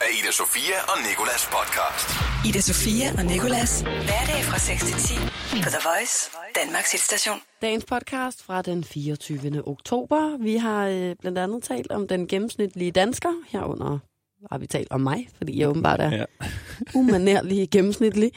af Ida Sofia og Nikolas podcast. Ida Sofia og Nikolas. Hverdag fra 6 til 10 på The Voice, Danmarks hitstation. Dagens podcast fra den 24. oktober. Vi har øh, blandt andet talt om den gennemsnitlige dansker herunder har vi talt om mig, fordi jeg åbenbart er ja. umanerlig gennemsnitlig.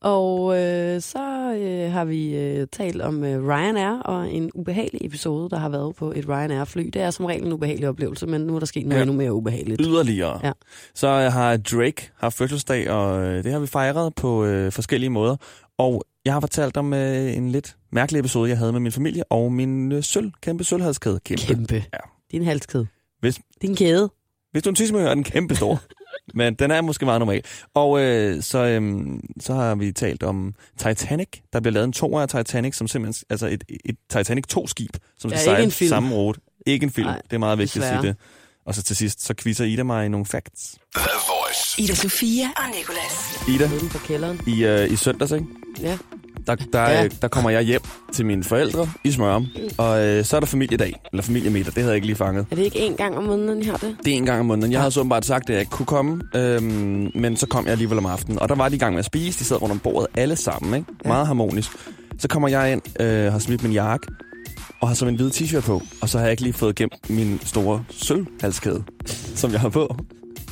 Og øh, så øh, har vi øh, talt om øh, Ryanair og en ubehagelig episode, der har været på et Ryanair-fly. Det er som regel en ubehagelig oplevelse, men nu er der sket noget ja. endnu mere ubehageligt. Yderligere. Ja. Så har Drake haft fødselsdag, og øh, det har vi fejret på øh, forskellige måder. Og jeg har fortalt om øh, en lidt mærkelig episode, jeg havde med min familie, og min øh, sølv, kæmpe sølvhalskæde. Kæmpe. kæmpe. Ja. Din halskæde. Hvis, Din kæde. Hvis du er en tissemø, er den kæmpe stor. Men den er måske meget normal. Og øh, så, øh, så har vi talt om Titanic. Der bliver lavet en to af Titanic, som simpelthen, altså et, et Titanic 2-skib, som skal sejle samme rute. Ikke en film. Nej, det er meget vigtigt desværre. at sige det. Og så til sidst, så quizzer Ida mig i nogle facts. Ida Sofia og Nicolas. Ida, på kælderen. i, øh, i søndags, ikke? Ja. Der, der, ja. der kommer jeg hjem til mine forældre i Smørum, og øh, så er der familiedag, eller familiemiddag, det havde jeg ikke lige fanget. Er det ikke en gang om måneden, I har det? Det er en gang om måneden. Jeg havde så bare sagt, at jeg ikke kunne komme, øhm, men så kom jeg alligevel om aftenen. Og der var de i gang med at spise, de sad rundt om bordet alle sammen, ikke? Ja. meget harmonisk. Så kommer jeg ind, øh, har smidt min jakke, og har så en hvid t-shirt på, og så har jeg ikke lige fået gemt min store sølvhalskæde, som jeg har på.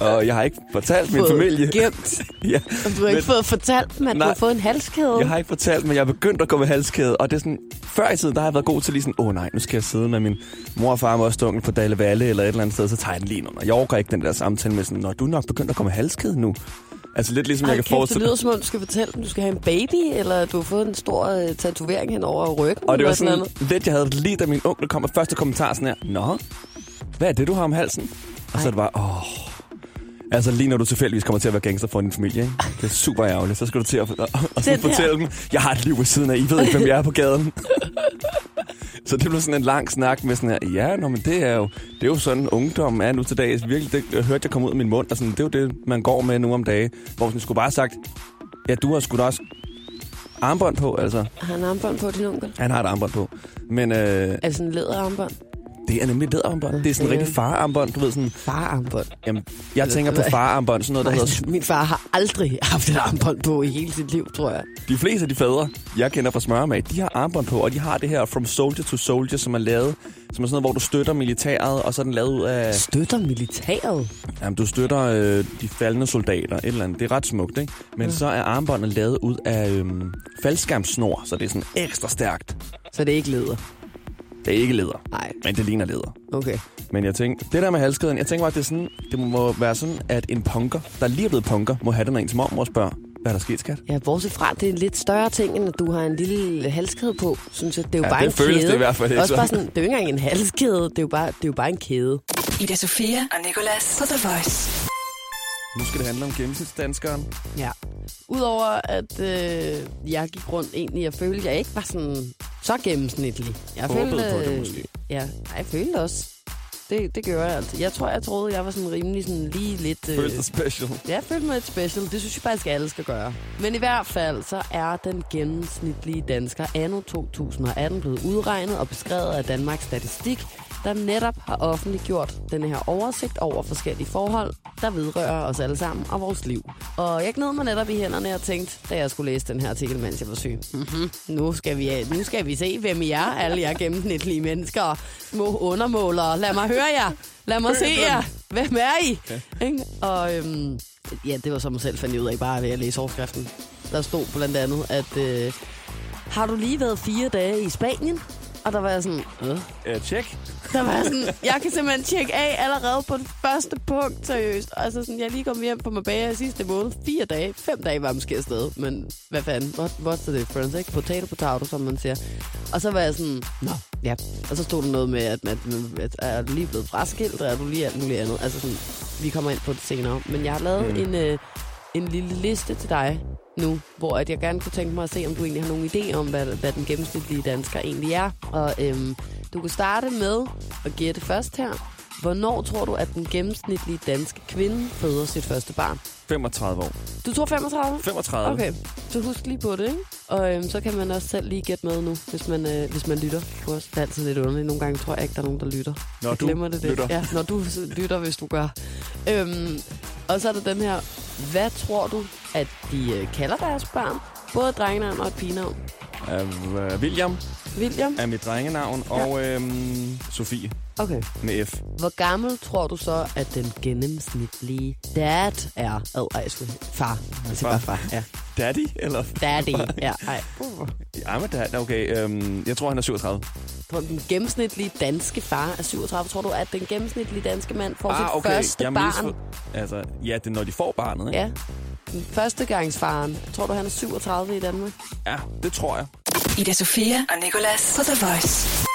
Og jeg har ikke fortalt min familie. gemt. ja. Og du har ikke men, fået fortalt dem, at nej, du har fået en halskæde? Jeg har ikke fortalt, men jeg er begyndt at gå med halskæde. Og det er sådan, før i tiden, der har jeg været god til lige sådan, åh oh, nej, nu skal jeg sidde med min mor og far og også på Dalle Valle eller et eller andet sted, så tager jeg den lige under. Jeg overgår ikke den der samtale med sådan, når du er nok begyndt at gå med halskæde nu. Altså lidt ligesom Ej, jeg kan forestille... Det lyder som om, du skal fortælle dem, du skal have en baby, eller du har fået en stor uh, tatovering hen over ryggen. Og det var sådan, sådan lidt, jeg havde lige da min onkel kom med første kommentar sådan her, Nå, hvad er det, du har om halsen? Og så er det bare, åh... Altså lige når du tilfældigvis kommer til at være gangster for din familie, ikke? Det er super ærgerligt. Så skal du til at og, og så fortælle dem, jeg har et liv ved siden af, I ved ikke, hvem jeg er på gaden. så det blev sådan en lang snak med sådan her, ja, nå, men det er jo, det er jo sådan, ungdom er nu til dags. Virkelig, det jeg hørte jeg komme ud af min mund, og sådan, det er jo det, man går med nu om dagen. Hvor sådan skulle bare have sagt, ja, du har sgu da også armbånd på, altså. Har han armbånd på, din onkel? Han har et armbånd på. Men, øh, sådan en læderarmbånd? Det er nemlig læderarmbånd. Det er sådan en rigtig fararmbånd, du ved sådan... Fararmbånd? Jamen, jeg tænker på fararmbånd, sådan noget, der Nej, hedder... Min far har aldrig haft et armbånd på i hele sit liv, tror jeg. De fleste af de fædre, jeg kender fra smørmag, de har armbånd på, og de har det her From Soldier to Soldier, som er lavet, som er sådan noget, hvor du støtter militæret, og så er den lavet ud af... Støtter militæret? Jamen, du støtter øh, de faldende soldater, et eller andet. Det er ret smukt, ikke? Men ja. så er armbåndet lavet ud af øh, faldskærmsnor, så det er sådan ekstra stærkt. Så det er ikke leder? Det er ikke leder. Nej. Men det ligner leder. Okay. Men jeg tænkte, det der med halskæden, jeg tænker bare, at det, er sådan, det må være sådan, at en punker, der lige er blevet punker, må have den en til mormor og spørge, hvad er der sket, skat? Ja, bortset fra, det er en lidt større ting, end at du har en lille halskæde på, synes jeg. Det er jo ja, bare det en føles kæde. det i hvert fald ikke Også bare sådan, det er jo ikke engang en halskæde, det er jo bare, det er jo bare en kæde. Ida Sofia og Nicolas på The Voice. Nu skal det handle om gennemsnitsdanskeren. Ja. Udover at øh, jeg gik rundt egentlig, jeg følte, at jeg ikke var sådan så gennemsnitlig. Jeg Håbede følte, på det måske. Ja, jeg følte også. Det, det gør jeg altså. Jeg tror, jeg troede, jeg var sådan rimelig sådan lige lidt... Øh, følte special. Ja, jeg følte mig lidt special. Det synes jeg faktisk, alle skal gøre. Men i hvert fald, så er den gennemsnitlige dansker anno 2018 blevet udregnet og beskrevet af Danmarks Statistik, der netop har offentliggjort den her oversigt over forskellige forhold, der vedrører os alle sammen og vores liv. Og jeg gned mig netop i hænderne og tænkte, da jeg skulle læse den her artikel, mens jeg var syg. Mm-hmm. Nu, skal vi, nu skal vi se, hvem I er, alle jer gennemsnitlige mennesker. Små undermålere. Lad mig høre jer. Lad mig se jer. Hvem er I? Ja. Og øhm, ja, det var så mig selv fandt ud af, bare ved at læse overskriften. Der stod blandt andet, at øh, har du lige været fire dage i Spanien? Og der var jeg sådan, øh. Ja, tjek. Der var jeg sådan, jeg kan simpelthen tjekke af allerede på det første punkt, seriøst. Altså sådan, jeg lige kom hjem på Marbella sidste måned. Fire dage, fem dage var jeg måske afsted. Men hvad fanden, what, what's the difference, ikke? Potato, potato, som man siger. Og så var jeg sådan, nå, ja. Og så stod der noget med, at, at, at er du lige blevet fraskilt, og er du lige alt muligt andet. Altså sådan, vi kommer ind på det senere. Men jeg har lavet mm. en, øh, en lille liste til dig nu, hvor at jeg gerne kunne tænke mig at se, om du egentlig har nogen idé om, hvad, hvad den gennemsnitlige dansker egentlig er. Og øhm, du kan starte med at gætte først her. Hvornår tror du, at den gennemsnitlige danske kvinde føder sit første barn? 35 år. Du tror 35? 35. Okay, så husk lige på det, ikke? Og øhm, så kan man også selv lige gætte med nu, hvis man, øh, hvis man lytter på os. Det er altid lidt underligt. Nogle gange tror jeg ikke, der er nogen, der lytter. Når jeg du det, det. lytter. Ja, når du lytter, hvis du gør. Øhm, Og så er der den her. Hvad tror du, at de øh, kalder deres børn? Både drengenavn og et pigenavn. Uh, William William? er mit drengenavn, og øhm, Sofie Okay. med F. Hvor gammel tror du så, at den gennemsnitlige dad er? Ad, ej, jeg skulle... Far. Jeg siger bare far. Ja. Daddy, eller? Daddy. Ja, ej. Ja, men dad, okay. Øhm, jeg tror, han er 37. Tror du, den gennemsnitlige danske far er 37? Tror du, at den gennemsnitlige danske mand får sit ah, okay. første jeg barn? misfor- Altså, ja, det er, når de får barnet, ikke? Ja. Den førstegangsfaren. Tror du, han er 37 i Danmark? ja det tror jeg. Ida Sofia og Nicolas på The Voice.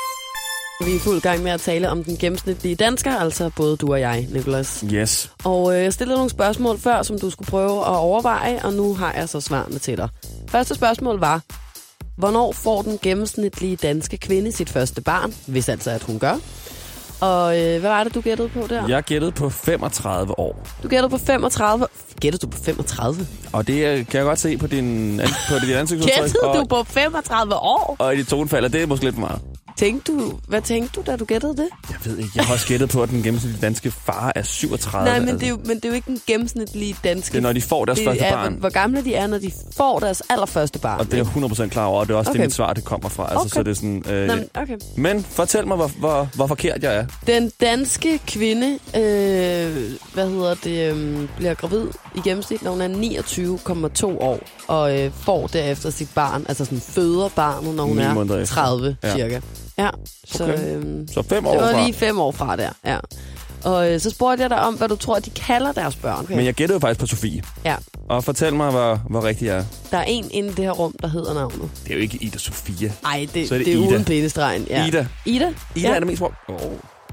Vi er i fuld gang med at tale om den gennemsnitlige dansker, altså både du og jeg, Nicolas. Yes. Og øh, jeg stillede nogle spørgsmål før, som du skulle prøve at overveje, og nu har jeg så svarene til dig. Første spørgsmål var, hvornår får den gennemsnitlige danske kvinde sit første barn, hvis altså at hun gør? Og øh, hvad var det, du gættede på der? Jeg gættede på 35 år. Du gættede på 35. Gættede du på 35? Og det øh, kan jeg godt se på din, på dit ansigtsudtryk. Gættede og, du på 35 år? Og i dit tonefald, og det er måske lidt for meget. Tænkte du, hvad tænkte du, da du gættede det? Jeg ved ikke, jeg har også gættet på, at den gennemsnitlige danske far er 37. Nej, men altså. det, er jo, men det er jo ikke den gennemsnitlige danske... det er, når de får deres det første er, barn. Hvor, gamle de er, når de får deres allerførste barn. Og det er jeg 100% klar over, og det er også okay. Det, mit svar det kommer fra. Altså, Okay. så det er sådan, øh, Nå, men, okay. Men fortæl mig, hvor, hvor, hvor forkert jeg er. Den danske kvinde, øh, hvad hedder det, øh, bliver gravid i gennemsnit, når hun er 29,2 år, og øh, får derefter sit barn, altså sådan føder barnet, når hun er måneder efter. 30 Ja. ja. cirka. Ja, så, Okay. øh, Så fem år det var fra. lige fem år fra der, ja. Og øh, så spurgte jeg dig om, hvad du tror, de kalder deres børn. Okay. Men jeg gættede jo faktisk på Sofie. Ja, Og fortæl mig, hvor, hvor rigtig jeg er. der er en inde i det her rum, der hedder navnet. Det er jo ikke Ida Sofie. Ej, det, Så er det, det er Ida. uden penestregen. Ja. Ida. Ida? Ida ja. er det mest hvor... Oh.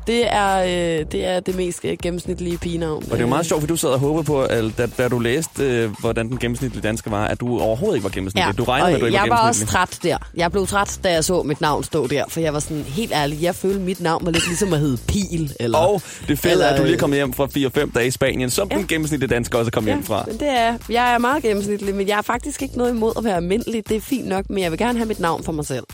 Det er, øh, det er det mest øh, gennemsnitlige pigenavn. Og det er jo meget sjovt, for du sad og håbede på, at da, da du læste, øh, hvordan den gennemsnitlige danske var, at du overhovedet ikke var gennemsnitlig. Ja, Du regnede og at du ikke jeg var var også træt der. Jeg blev træt, da jeg så mit navn stå der, for jeg var sådan, helt ærlig, jeg følte, mit navn var lidt ligesom at hedde Pil. Eller, Og det fede er, at du lige øh, kommet hjem fra 4-5 dage i Spanien, som Ja. den gennemsnitlige dansker også kommet ja, hjem fra. men det er, jeg er meget gennemsnitlig, men jeg har faktisk ikke noget imod at være almindelig. Det er fint nok, men jeg vil gerne have mit navn for mig selv.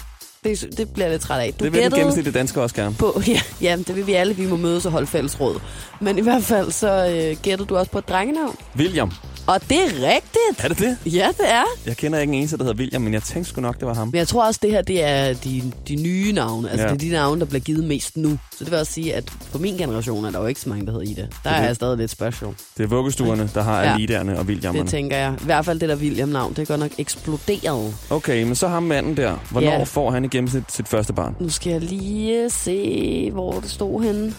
Det, det bliver jeg lidt træt af. Du Det vil den gennemsnitlige dansker også gerne. på, ja, ja, det vil vi alle. Vi må mødes og holde fælles råd. Men i hvert fald så øh, gættede du også på et drengenavn. William. Og det er rigtigt. Er det det? Ja, det er. Jeg kender ikke en eneste, der hedder William, men jeg tænkte sgu nok, det var ham. Men jeg tror også, det her det er de, de nye navne. Altså, Ja. det er de navne, der bliver givet mest nu. Så det vil også sige, at for min generation er der jo ikke så mange, der hedder Ida. Der det. er jeg stadig lidt special. Det er vuggestuerne, der har Ja. Alidaerne og Williamerne. Det tænker jeg. I hvert fald det der William-navn, det er godt nok eksploderet. Okay, men så ham manden der. Hvornår Ja. får han i gennemsnit sit første barn? Nu skal jeg lige se, hvor det stod henne.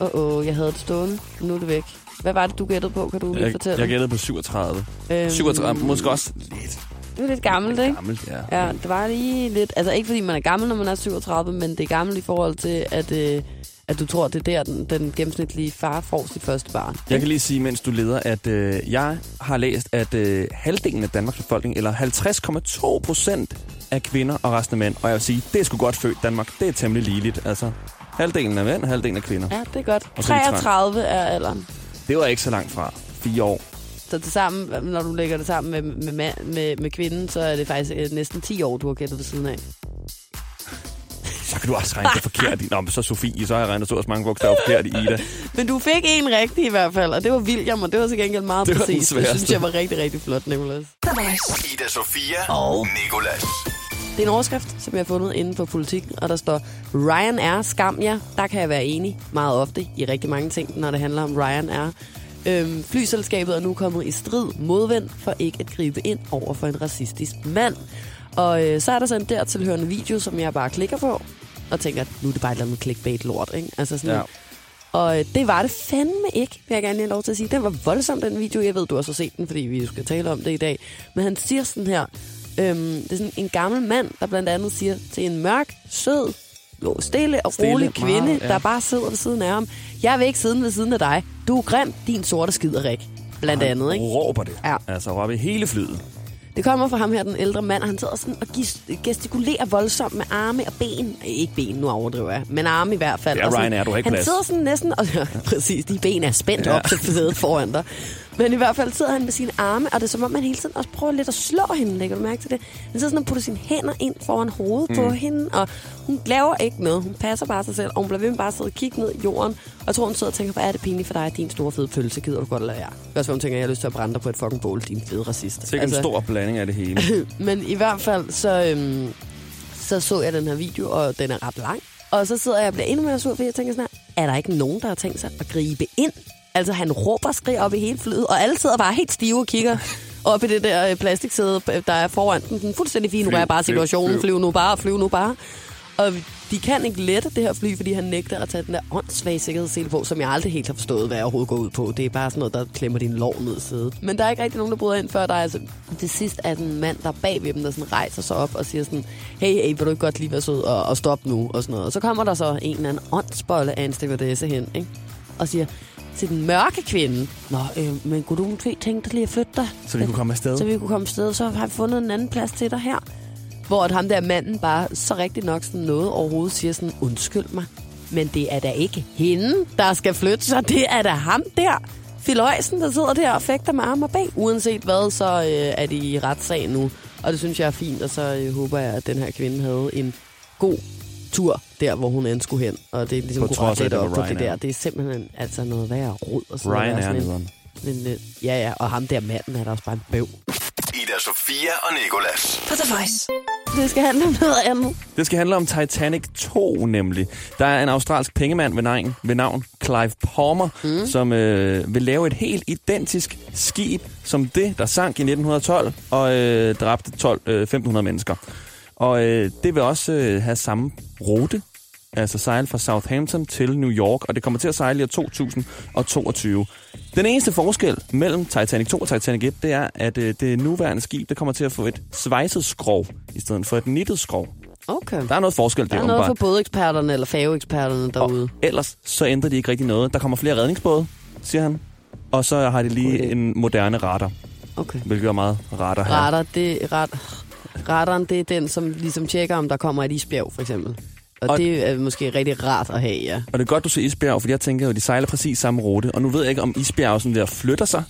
Åh, oh, oh, jeg havde det stående. Nu er det væk. Hvad var det, du gættede på? Kan du lige Jeg, fortælle? jeg gættede på 37. Øhm, 37, måske også lidt Det er lidt gammelt, ikke? gammelt, ja. Ja, det var lige lidt... Altså ikke fordi man er gammel, når man er 37, men det er gammelt i forhold til, at, øh, at du tror, det er der, den, den gennemsnitlige far får sit første barn. Jeg kan lige sige, mens du leder, at øh, jeg har læst, at øh, halvdelen af Danmarks befolkning, eller 50,2 procent af kvinder og resten af mænd, og jeg vil sige, det er sgu godt født Danmark. Det er temmelig ligeligt. Altså, halvdelen af mænd, halvdelen af kvinder. Ja, det er godt. Og så er de 33 er alderen. Det var ikke så langt fra. Fire år. Så det sammen, når du lægger det sammen med, med, mand, med, med kvinden, så er det faktisk øh, næsten 10 år, du har gættet ved siden af. Så kan du også regne det forkert. i- Nå, men så Sofie, så har jeg regnet så også mange bogstaver forkert i Ida. Men du fik en rigtig i hvert fald, og det var William, og det var til gengæld meget Det præcis. Det synes jeg var rigtig, rigtig flot, Nicolas. Ida Sofia og Nicolas. Det er en overskrift, som jeg har fundet inde på politikken, og der står, Ryan er skam jer. Der kan jeg være enig meget ofte i rigtig mange ting, når det handler om Ryan er. Øhm, flyselskabet er nu kommet i strid modvind for ikke at gribe ind over for en racistisk mand. Og øh, så er der så en dertilhørende video, som jeg bare klikker på, og tænker, at nu er det bare et eller andet clickbait-lort, ikke? Altså sådan, ja. Og øh, det var det fandme ikke, vil jeg gerne lige have lov til at sige. Den var voldsom, den video. Jeg ved, du også har set den, fordi vi skal tale om det i dag. Men han siger sådan her, øhm, det er sådan en gammel mand, der blandt andet siger til en mørk, sød, jo, stille og Stille, rolig meget, kvinde, ja. der bare sidder ved siden af ham. Jeg vil ikke sidde ved siden af dig. Du er grim, din sorte skiderik. Blandt andet, ikke? Råber det. Ja. Altså, råber i hele flyet. Det kommer fra ham her, den ældre mand, og han sidder sådan og gestikulerer voldsomt med arme og ben. Ikke ben, nu overdriver jeg, men arme i hvert fald. Er Og sådan, Ryanair, du ikke Han plads. sidder sådan næsten, og ja, præcis, de ben er spændt Ja. ja. op til sædet foran dig. Men i hvert fald sidder han med sine arme, og det er som om, han hele tiden også prøver lidt at slå hende. Lægger du mærke til det? Han sidder sådan og putter sine hænder ind foran hovedet mm. på hende, og hun laver ikke noget. Hun passer bare sig selv, og hun bliver ved med bare at sidde og kigge ned i jorden. Og jeg tror, hun sidder og tænker, hvad er det pinligt for dig, din store fede pølse, gider du godt lade være. Det er også, hun tænker, jeg har lyst til at brænde dig på et fucking bål, din fede racist. Sikkert altså, en stor blanding af det hele. men i hvert fald, så, øhm, så så jeg den her video, og den er ret lang. Og så sidder jeg og bliver endnu mere sur, fordi jeg tænker sådan her, er der ikke nogen, der har tænkt sig at gribe ind? Altså, han råber og skriger op i hele flyet, og alle sidder bare helt stive og kigger op i det der øh, plastiksæde, der er foran den. den fuldstændig fint, nu er bare situationen. Flyv nu bare, flyv nu bare. Og de kan ikke lette det her fly, fordi han nægter at tage den der åndssvage sikkerhedssele på, som jeg aldrig helt har forstået, hvad jeg overhovedet går ud på. Det er bare sådan noget, der klemmer din lov ned sædet. Men der er ikke rigtig nogen, der bryder ind før. Der er altså, til sidst er den mand, der er bag ved dem, der sådan rejser sig op og siger sådan, hey, hey, vil du ikke godt lige være sød og, og stoppe nu? Og sådan noget. Og så kommer der så en eller anden åndsbolle af en stewardesse hen, ikke? og siger, til den mørke kvinde. Nå, øh, men kunne du måske tænke dig lige at flytte dig? Så vi kunne komme afsted? Så vi kunne komme afsted, så har vi fundet en anden plads til dig her. Hvor at ham der manden bare så rigtig nok sådan noget overhovedet siger sådan, undskyld mig, men det er da ikke hende, der skal flytte sig. Det er da ham der. Filøjsen, der sidder der og fægter med arm og bag. Uanset hvad, så øh, er de i retssag nu. Og det synes jeg er fint, og så øh, håber jeg, at den her kvinde havde en god tur der, hvor hun end skulle hen. Og det er ligesom På trods af, lidt det var op på Ryanair. det der. Det er simpelthen altså noget værre rod. Og sådan Ryan noget. er Sådan en- øh, ja, ja, og ham der manden er der også bare en bøv. Ida Sofia og Nikolas. På The Voice. Det skal handle om noget andet. Det skal handle om Titanic 2 nemlig. Der er en australsk pengemand ved navn, ved navn Clive Palmer, mm. som øh, vil lave et helt identisk skib som det, der sank i 1912 og øh, dræbte 12, øh, 1500 mennesker. Og øh, det vil også øh, have samme rute, altså sejle fra Southampton til New York, og det kommer til at sejle i år 2022. Den eneste forskel mellem Titanic 2 og Titanic 1, det er, at øh, det nuværende skib, det kommer til at få et svejset skrov, i stedet for et nittet skrov. Okay. Der er noget forskel Der der, er noget for åbenbart. bådeksperterne eller færgeeksperterne derude. Og ellers så ændrer de ikke rigtig noget. Der kommer flere redningsbåde, siger han. Og så har de lige idé. en moderne radar, Okay. hvilket er meget radar her. Radar, det, rad, radaren, det er den, som ligesom tjekker, om der kommer et isbjerg, for eksempel. Og, Og- det er måske rigtig rart at have, ja. Og det er godt, du siger isbjerg, fordi jeg tænker at de sejler præcis samme rute. Og nu ved jeg ikke, om isbjerg sådan der flytter sig.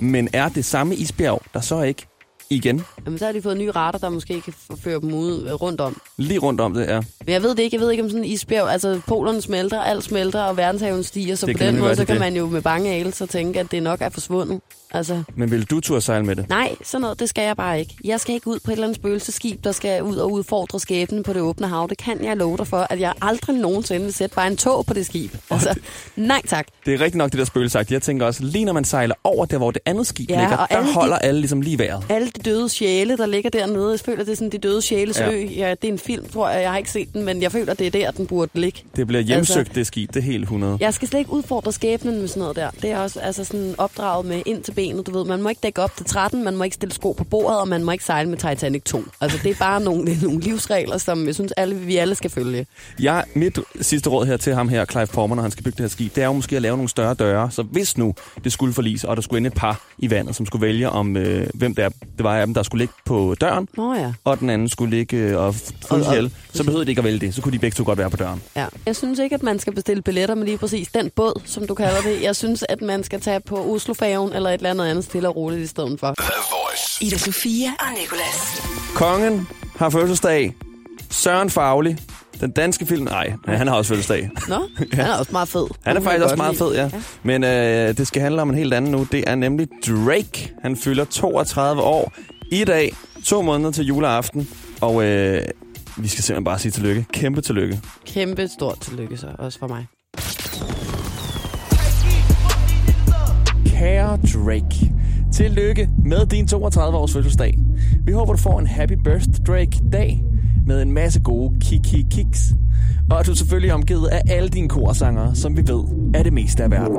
Men er det samme isbjerg, der så ikke igen Jamen, så har de fået nye radar, der måske kan føre dem ud øh, rundt om. lige rundt om det er? Men jeg ved det ikke. Jeg ved ikke, om sådan en isbjerg... Altså, polerne smelter, alt smelter, og verdenshaven stiger. Så Det på den måde, så det kan er man jo med bange ælser tænke, at det nok er forsvundet. Altså, Men vil du turde sejle med det? nej, sådan noget, det skal jeg bare ikke. Jeg skal ikke ud på et eller andet spøgelseskib, der skal ud og udfordre skæbnen på det åbne hav. Det kan jeg love dig for, at jeg aldrig nogensinde vil sætte bare en tog på det skib. Altså, nej tak. Det er rigtig nok det der spøgelsagt. Jeg tænker også, lige når man sejler over der, hvor det andet skib Ja, ligger, og der alle de- holder alle ligesom lige vejret. Alle de døde sjæle, der ligger dernede. Jeg føler, det er sådan de døde sjæles Ja. ø. Ja, det er en film, tror jeg. Jeg har ikke set den, men jeg føler, det er der, den burde ligge. Det bliver hjemsøgt, Altså- det skib. Det er helt 100. Jeg skal slet ikke udfordre skæbnen med sådan noget der. Det er også altså sådan opdraget med ind til benet. Du ved, man må ikke dække op til 13, man må ikke stille sko på bordet, og man må ikke sejle med Titanic 2. Altså, det er bare nogle, det er nogle livsregler, som jeg synes, alle, vi alle skal følge. Jeg, mit sidste råd her til ham her, Clive Palmer, når han skal bygge det her skib, det er jo måske at lave nogle større døre. Så hvis nu det skulle forlise, og der skulle ende et par i vandet, som skulle vælge om, øh, hvem det, er, det var af dem, der skulle ligge på døren, Nå ja. og den anden skulle ligge øh, og og- ihjel, så behøvede de ikke at vælge det. Så kunne de begge to godt være på døren. ja. Jeg synes ikke, at man skal bestille billetter med lige præcis den båd, som du kalder det. Jeg synes, at man skal tage på Oslofærgen eller et eller andet andet stille og roligt i stedet for. Ida Sofia og Nicolas. Kongen har fødselsdag. Søren Fagli. Den danske film... Nej, han har også fødselsdag. Nå, han er også meget fed. Han er faktisk også meget fed, ja. Men øh, det skal handle om en helt anden nu. Det er nemlig Drake. Han fylder 32 år i dag. To måneder til juleaften. Og øh, vi skal simpelthen bare sige tillykke. Kæmpe tillykke. Kæmpe stort tillykke så, også for mig. Kære Drake. Tillykke med din 32-års fødselsdag. Vi håber, du får en happy birthday Drake-dag med en masse gode kiki kiks. Og at du selvfølgelig er omgivet af alle dine korsangere, som vi ved er det meste af verden.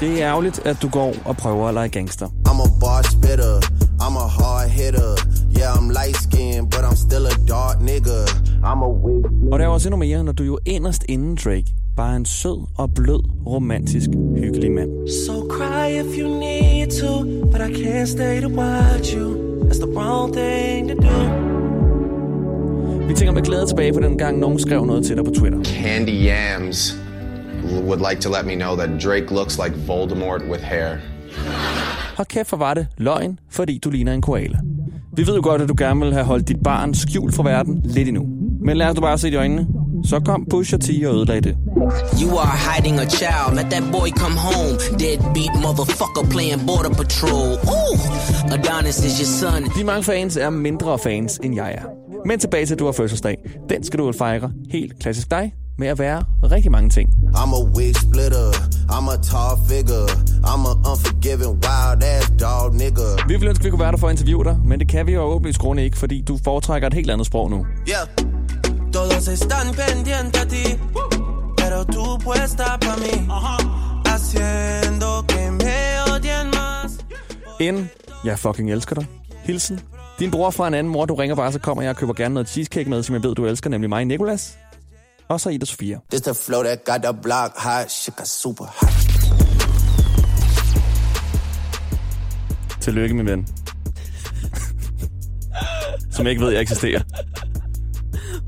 Det er ærgerligt, at du går og prøver at lege gangster. I'm a bar spitter, I'm a hard hitter. Yeah, I'm light skinned, but I'm still a dark nigga. I'm a wig. Og der er også endnu mere, når du jo inderst inden Drake bare en sød og blød, romantisk, hyggelig mand. So cry if you need to, but I can't stay to watch you. That's the wrong thing to do. Vi tænker med glæde tilbage på den gang, nogen skrev noget til dig på Twitter. Candy Yams would like to let me know that Drake looks like Voldemort with hair. Hold kæft, for var det løgn, fordi du ligner en koala. Vi ved jo godt, at du gerne vil have holdt dit barn skjult fra verden lidt endnu. Men lad os du bare se i øjnene. Så kom Pusha T og ødelagde det. You are hiding a child. Let that boy come home. Deadbeat motherfucker playing border patrol. Ooh, Adonis is your son. De mange fans er mindre fans, end jeg er. Men tilbage til, at du har fødselsdag. Den skal du fejre helt klassisk dig med at være rigtig mange ting. I'm a wig splitter. I'm a tall figure. I'm a unforgiving wild ass dog nigga. Vi ville ønske, vi kunne være der for at interviewe dig, men det kan vi jo åbenlyst grunde ikke, fordi du foretrækker et helt andet sprog nu. Yeah. Todos están pendientes a ti, pero tú puesta pa' mí. Haciendo que me odien más. En, jeg fucking elsker dig. Hilsen. Din bror fra en anden mor, du ringer bare, så kommer jeg og køber gerne noget cheesecake med, som jeg ved, du elsker, nemlig mig, Nikolas. Og så Ida Sofia. This the flow that got the block hot. Shit got super hot. Tillykke, min ven. som jeg ikke ved, jeg eksisterer.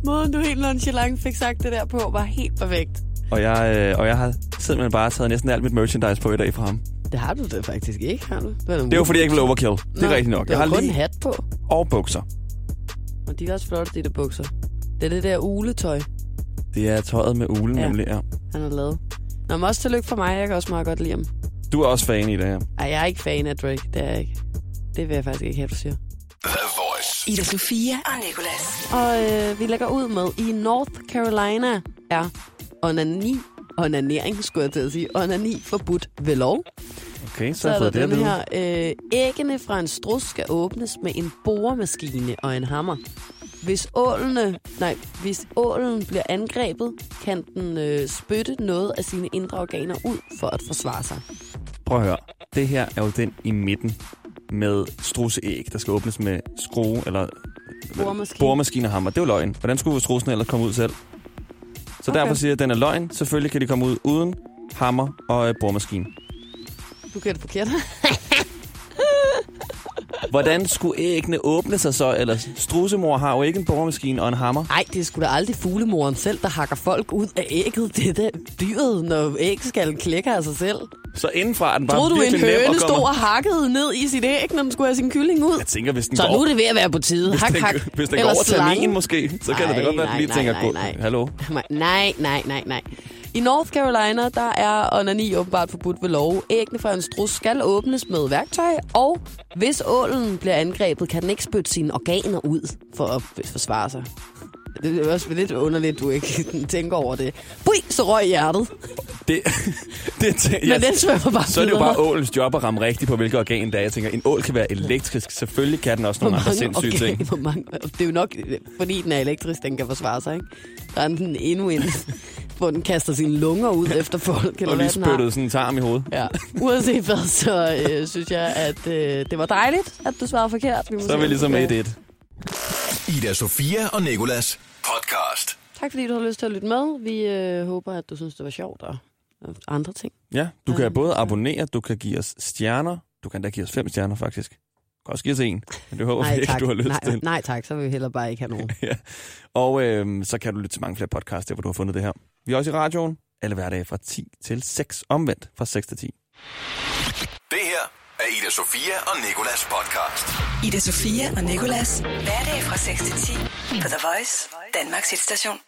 Måden, du helt nonchalant fik sagt det der på, var helt perfekt. Og jeg, øh, og jeg har simpelthen bare taget næsten alt mit merchandise på i dag fra ham. Det har du det faktisk ikke, har du? Det, Det er jo fordi, jeg ikke vil overkill. Det er rigtigt nok. Det Jeg har kun en lige hat på. og bukser. Og de er også flotte, de der bukser. Det er det der uletøj, Det er tøjet med ulen, Ja. ja. nemlig. Ja. han har lavet. Nå, men også tillykke for mig. Jeg kan også meget godt lide ham. Du er også fan i det her. Ej, jeg er ikke fan af Drake. Det er jeg ikke. Det vil jeg faktisk ikke have, du siger. The Voice. Ida Sofia og Nicolas. Og øh, vi lægger ud med, i North Carolina er onani, onanering, skulle jeg til at sige, onani forbudt ved lov. Okay, så, Så er der det den vide. her, øh, æggene fra en strus skal åbnes med en boremaskine og en hammer. Hvis ålene, nej, hvis ålen bliver angrebet, kan den øh, spytte noget af sine indre organer ud for at forsvare sig. Prøv at høre. Det her er jo den i midten med strusseæg, der skal åbnes med skrue eller Boremaskine. boremaskine og hammer. Det er jo løgn. Hvordan skulle strussen ellers komme ud selv? Så Okay. derfor siger jeg, at den er løgn. Selvfølgelig kan de komme ud uden hammer og øh, boremaskine. Du kan det forkert. Hvordan skulle æggene åbne sig så? Eller strussemor har jo ikke en boremaskine og en hammer. Nej, det sgu da aldrig fuglemoren selv, der hakker folk ud af ægget. Det er da dyret, når ægskallen klækker af sig selv. Så indenfra er den bare Troede du, en høne komme- stod og hakkede ned i sit æg, når den skulle have sin kylling ud? Jeg tænker, hvis den Så går... nu er det ved at være på tide. hvis, Hak, den, hak. hvis den går over termin måske, så kan det da godt være, at den lige nej, tænker, nej, "Gå- nej. hallo. Nej, nej, nej, nej. I North Carolina, der er onani åbenbart forbudt ved lov. Æggene fra en strus skal åbnes med værktøj, og hvis ålen bliver angrebet, kan den ikke spytte sine organer ud for at forsvare sig. Det er også lidt underligt, du ikke tænker over det. Bui, så røg hjertet. Det, det, det, Men den svømmer bare Så er det jo bare ålens job at ramme rigtigt på, hvilket organ det er. Jeg tænker, en ål kan være elektrisk. Selvfølgelig kan den også nogle andre sindssyge ting. Hvor mange, det er jo nok, fordi den er elektrisk, den kan forsvare sig, ikke? Der er den endnu en, hvor den kaster sine lunger ud efter folk, eller Og lige spyttet sådan en tarm i hovedet. Ja. Uanset hvad, så øh, synes jeg, at øh, det var dejligt, at du svarede forkert. Vi må Så er vi om ligesom du kan- 1-1. Ida Sofia og Nikolas podcast. Tak fordi du har lyst til at lytte med. Vi øh, håber, at du synes, det var sjovt og, andre ting. Ja, du kan både abonnere, du kan give os stjerner. Du kan da give os fem stjerner, faktisk. Du kan også give os en, men det håber vi Nej ikke, tak. du har lyst nej, til. nej tak, så vil vi heller bare ikke have nogen. Ja. Og øhm, så kan du lytte til mange flere podcasts, der hvor du har fundet det her. Vi er også i radioen, alle hverdage fra 10 til 6, omvendt fra 6 til 10. Det her er Ida Sofia og Nikolas podcast. Ida Sofia og Nicolas. Hverdag fra 6 til 10 på The Voice, Danmarks hitstation.